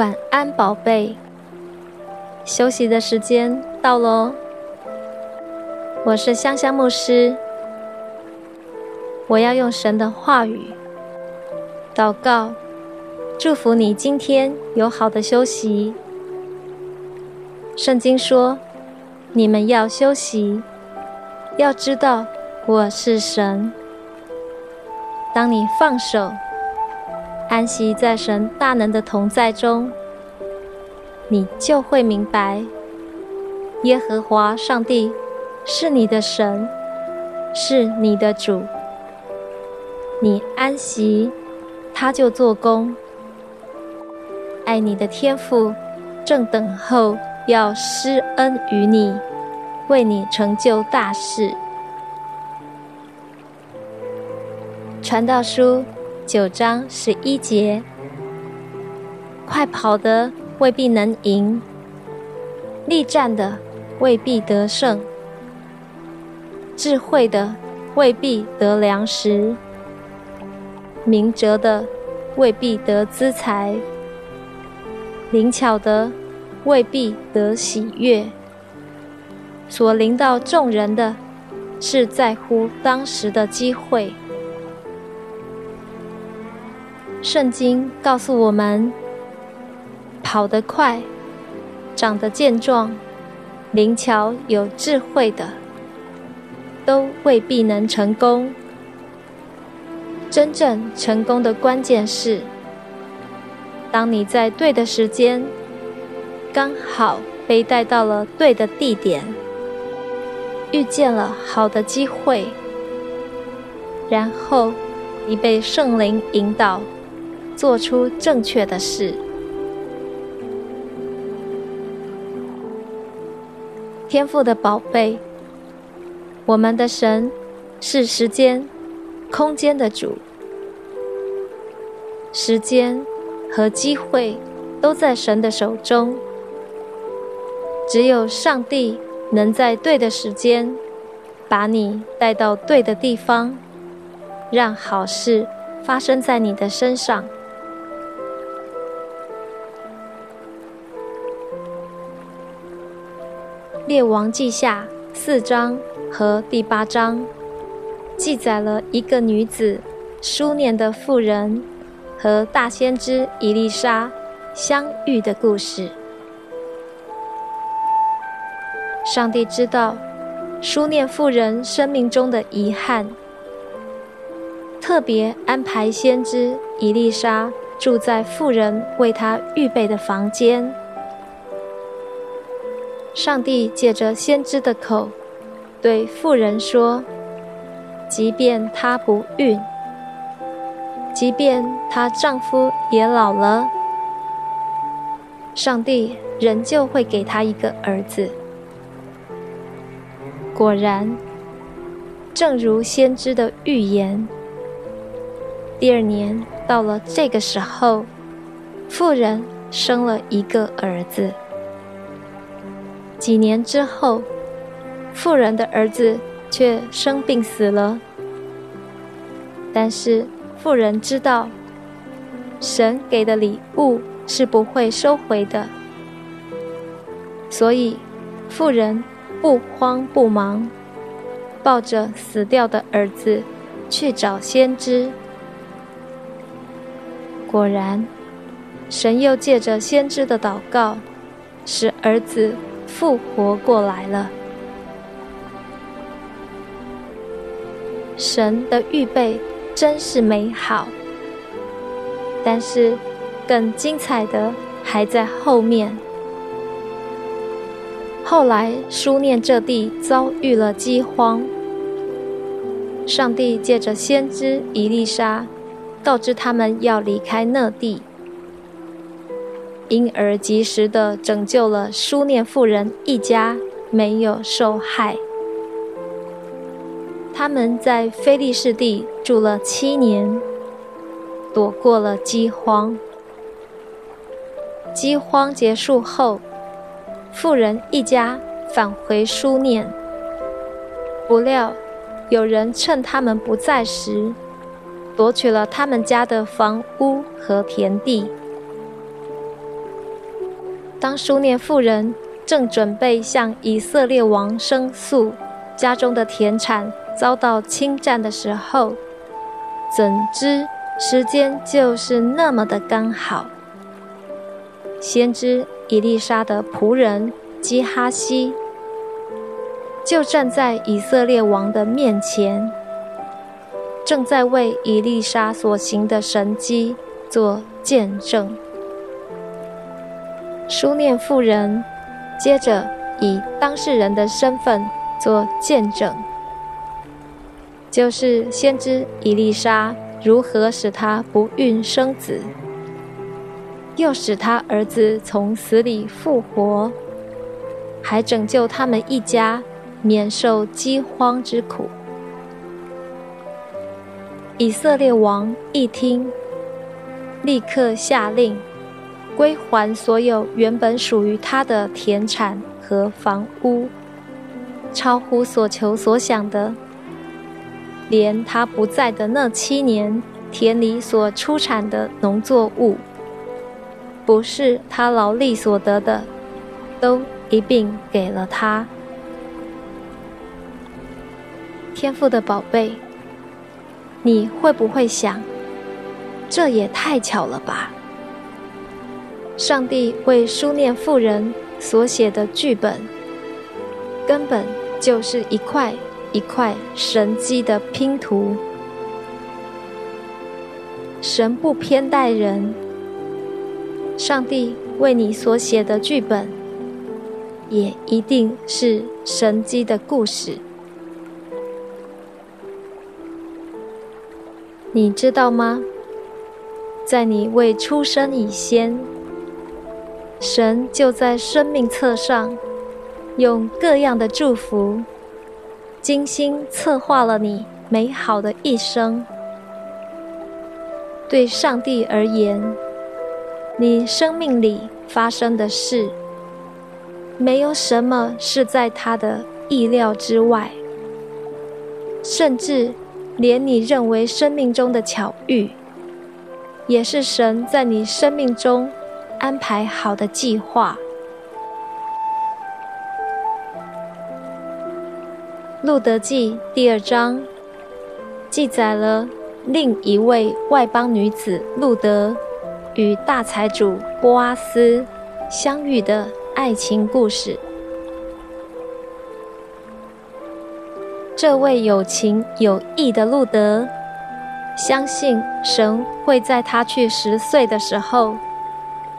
晚安，宝贝。休息的时间到喽。我是香香牧师，我要用神的话语祷告，祝福你今天有好的休息。圣经说：“你们要休息，要知道我是神。”当你放手。安息在神大能的同在中，你就会明白，耶和华上帝是你的神，是你的主。你安息，他就做工。爱你的天父正等候要施恩于你，为你成就大事。传道书。九章十一节，快跑的未必能赢，力战的未必得胜，智慧的未必得粮食，明哲的未必得资财，灵巧的未必得喜悦。所临到众人的，是在乎当时的机会。圣经告诉我们：跑得快、长得健壮、灵巧有智慧的，都未必能成功。真正成功的关键是，当你在对的时间，刚好被带到了对的地点，遇见了好的机会，然后你被圣灵引导。做出正确的事。天赋的宝贝，我们的神是时间、空间的主，时间和机会都在神的手中。只有上帝能在对的时间把你带到对的地方，让好事发生在你的身上。列王记下四章和第八章，记载了一个女子书念的妇人和大先知伊丽莎相遇的故事。上帝知道书念妇人生命中的遗憾，特别安排先知伊丽莎住在妇人为她预备的房间。上帝借着先知的口，对妇人说：“即便她不孕，即便她丈夫也老了，上帝仍旧会给她一个儿子。”果然，正如先知的预言，第二年到了这个时候，妇人生了一个儿子。几年之后，富人的儿子却生病死了。但是富人知道，神给的礼物是不会收回的，所以富人不慌不忙，抱着死掉的儿子去找先知。果然，神又借着先知的祷告，使儿子。复活过来了。神的预备真是美好，但是更精彩的还在后面。后来，书念这地遭遇了饥荒，上帝借着先知伊丽莎，告知他们要离开那地。因而及时的拯救了书念妇人一家，没有受害。他们在菲利士地住了七年，躲过了饥荒。饥荒结束后，妇人一家返回书念，不料有人趁他们不在时，夺取了他们家的房屋和田地。当书念妇人正准备向以色列王申诉家中的田产遭到侵占的时候，怎知时间就是那么的刚好。先知以利沙的仆人基哈西就站在以色列王的面前，正在为以利沙所行的神迹做见证。书念妇人接着以当事人的身份做见证，就是先知以丽莎如何使他不孕生子，又使他儿子从死里复活，还拯救他们一家免受饥荒之苦。以色列王一听，立刻下令。归还所有原本属于他的田产和房屋，超乎所求所想的，连他不在的那七年田里所出产的农作物，不是他劳力所得的，都一并给了他。天赋的宝贝，你会不会想，这也太巧了吧？上帝为书念妇人所写的剧本，根本就是一块一块神机的拼图。神不偏待人，上帝为你所写的剧本，也一定是神机的故事。你知道吗？在你未出生以前。神就在生命册上，用各样的祝福，精心策划了你美好的一生。对上帝而言，你生命里发生的事，没有什么是在他的意料之外，甚至连你认为生命中的巧遇，也是神在你生命中。安排好的计划。路德记第二章记载了另一位外邦女子路德与大财主波阿斯相遇的爱情故事。这位有情有义的路德，相信神会在他去十岁的时候。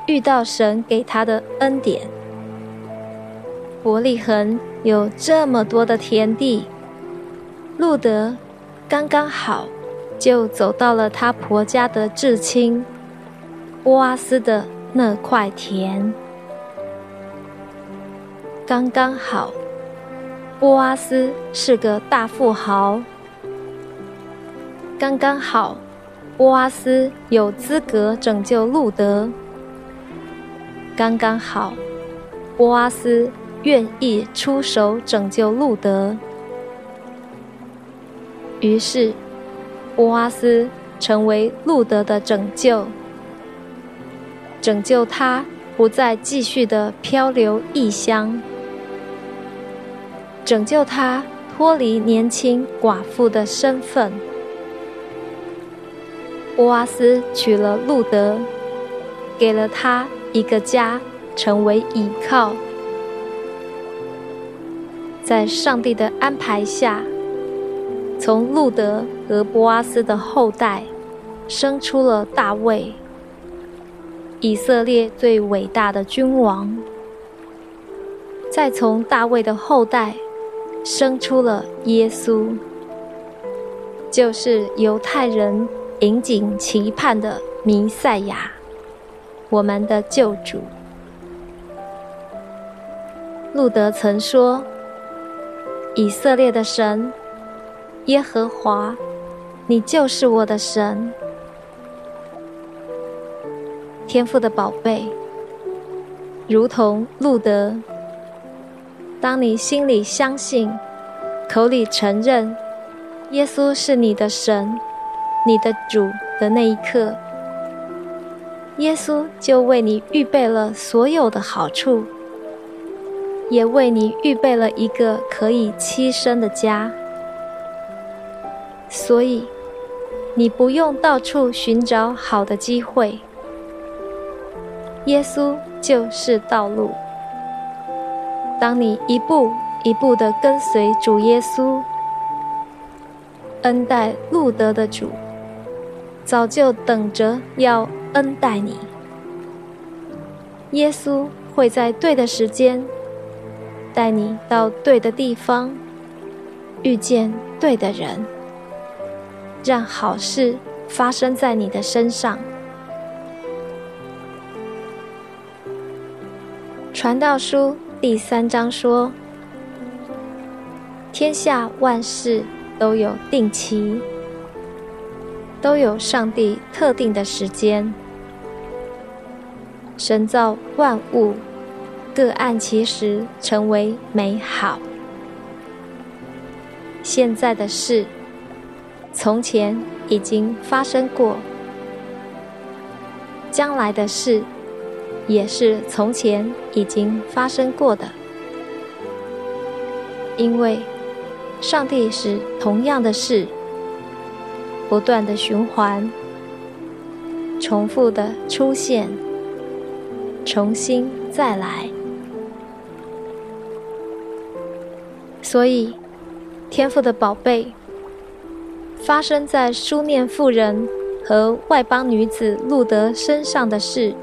遇到神给他的恩典，伯利恒有这么多的田地，路德刚刚好就走到了他婆家的至亲波阿斯的那块田。刚刚好，波阿斯是个大富豪。刚刚好，波阿斯有资格拯救路德。刚刚好，波阿斯愿意出手拯救路德，于是波阿斯成为路德的拯救，拯救他不再继续的漂流异乡，拯救他脱离年轻寡妇的身份。波阿斯娶了路德，给了他。一个家成为倚靠，在上帝的安排下，从路德和波阿斯的后代生出了大卫，以色列最伟大的君王；再从大卫的后代生出了耶稣，就是犹太人引颈期盼的弥赛亚。我们的救主，路德曾说：“以色列的神，耶和华，你就是我的神。”天父的宝贝，如同路德，当你心里相信，口里承认耶稣是你的神、你的主的那一刻。耶稣就为你预备了所有的好处，也为你预备了一个可以栖身的家。所以，你不用到处寻找好的机会。耶稣就是道路。当你一步一步的跟随主耶稣，恩待路德的主，早就等着要恩待你。耶稣会在对的时间，带你到对的地方，遇见对的人，让好事发生在你的身上。传道书第三章说：“天下万事都有定期，都有上帝特定的时间。神造万物，各按其时成为美好。现在的事，从前已经发生过；将来的事。”也是从前已经发生过的，因为上帝是同样的事，不断的循环，重复的出现，重新再来。所以，天赋的宝贝，发生在书念妇人和外邦女子路德身上的事。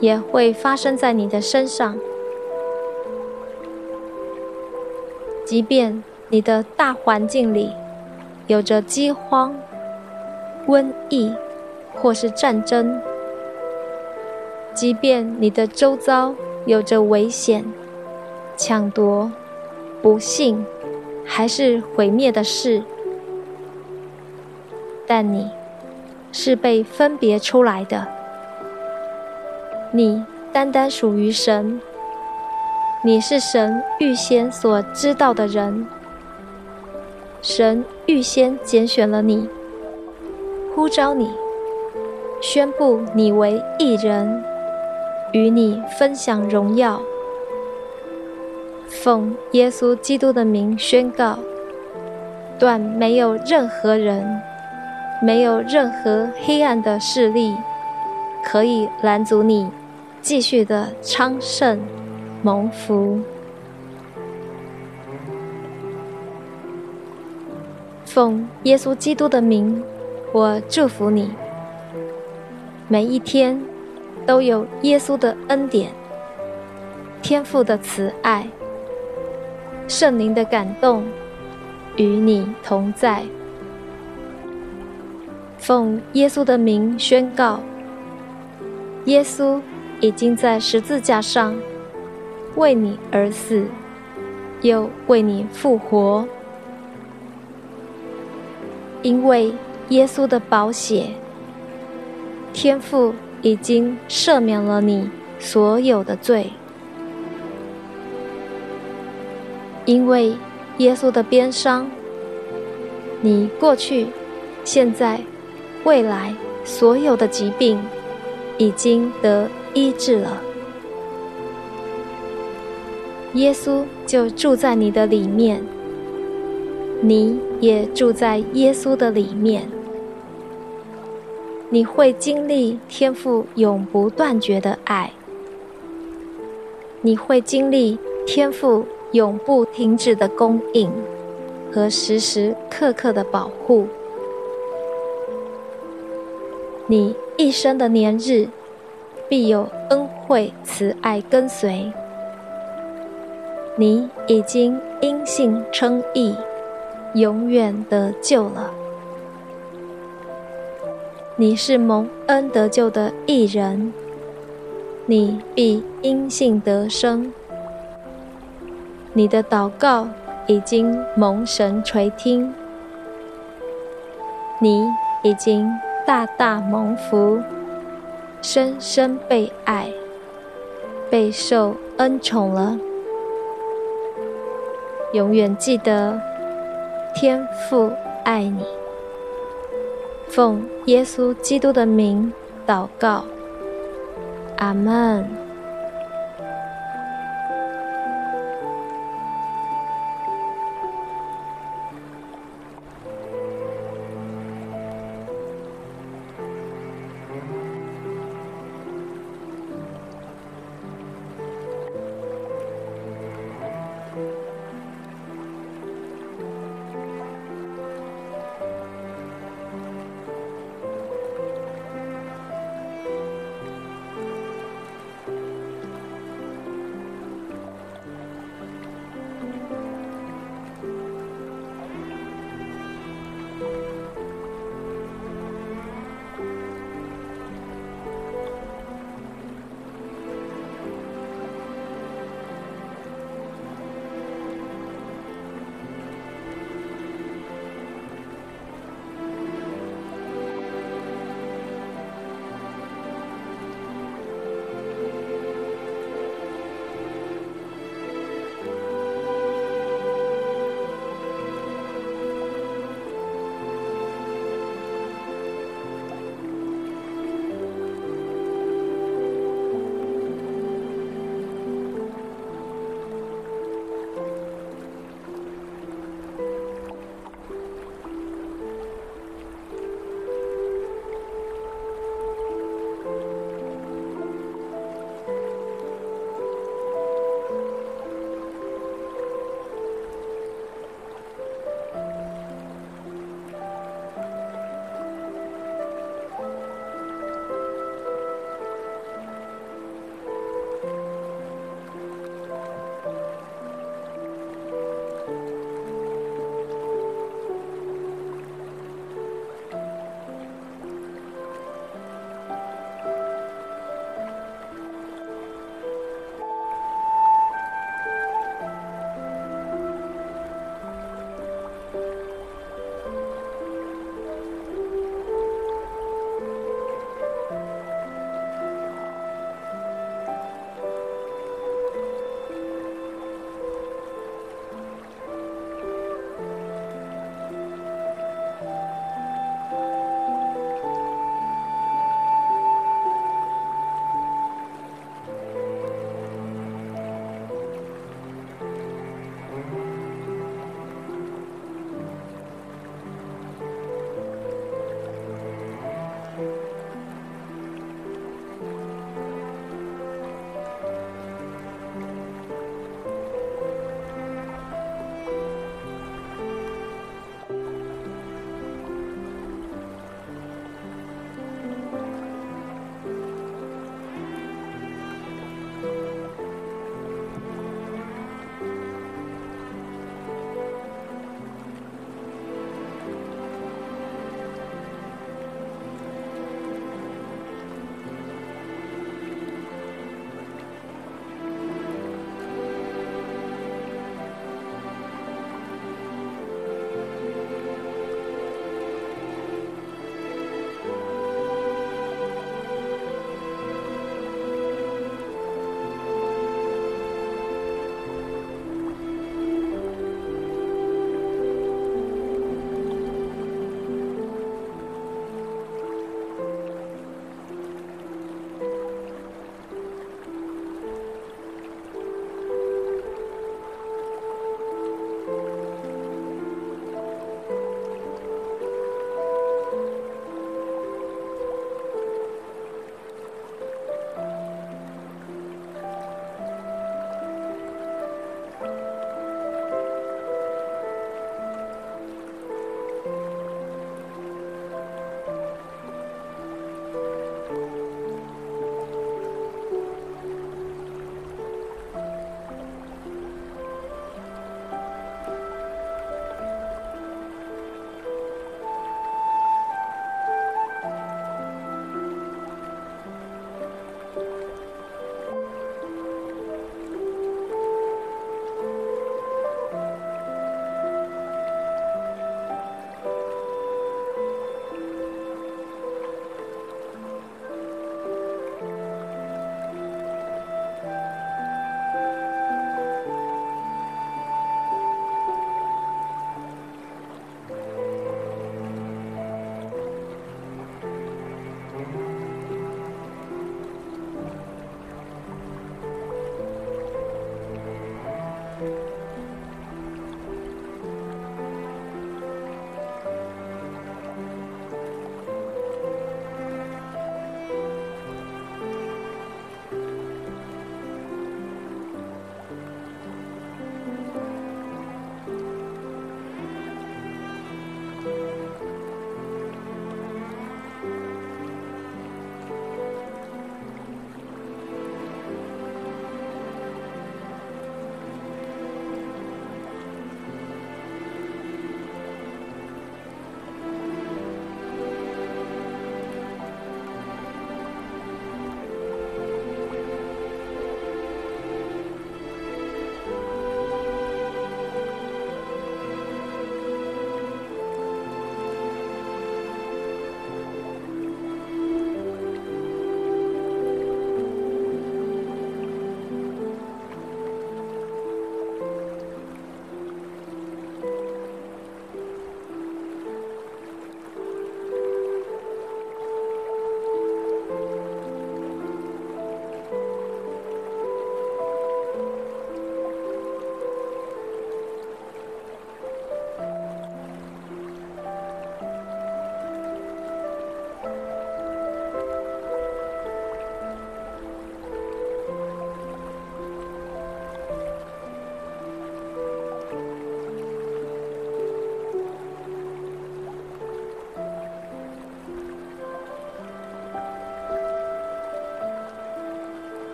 也会发生在你的身上。即便你的大环境里有着饥荒、瘟疫或是战争，即便你的周遭有着危险、抢夺、不幸还是毁灭的事，但你是被分别出来的。你单单属于神，你是神预先所知道的人，神预先拣选了你，呼召你，宣布你为一人，与你分享荣耀，奉耶稣基督的名宣告，断没有任何人，没有任何黑暗的势力。可以拦阻你继续的昌盛蒙福。奉耶稣基督的名，我祝福你。每一天都有耶稣的恩典、天父的慈爱、圣灵的感动与你同在。奉耶稣的名宣告。耶稣已经在十字架上为你而死，又为你复活。因为耶稣的宝血，天父已经赦免了你所有的罪。因为耶稣的鞭伤，你过去、现在、未来所有的疾病。已经得医治了，耶稣就住在你的里面，你也住在耶稣的里面。你会经历天赋永不断绝的爱，你会经历天赋永不停止的供应和时时刻刻的保护。你一生的年日，必有恩惠慈爱跟随。你已经因信称义，永远得救了。你是蒙恩得救的一人，你必因信得生。你的祷告已经蒙神垂听，你已经。大大蒙福，深深被爱，备受恩宠了。永远记得，天父爱你。奉耶稣基督的名祷告，阿门。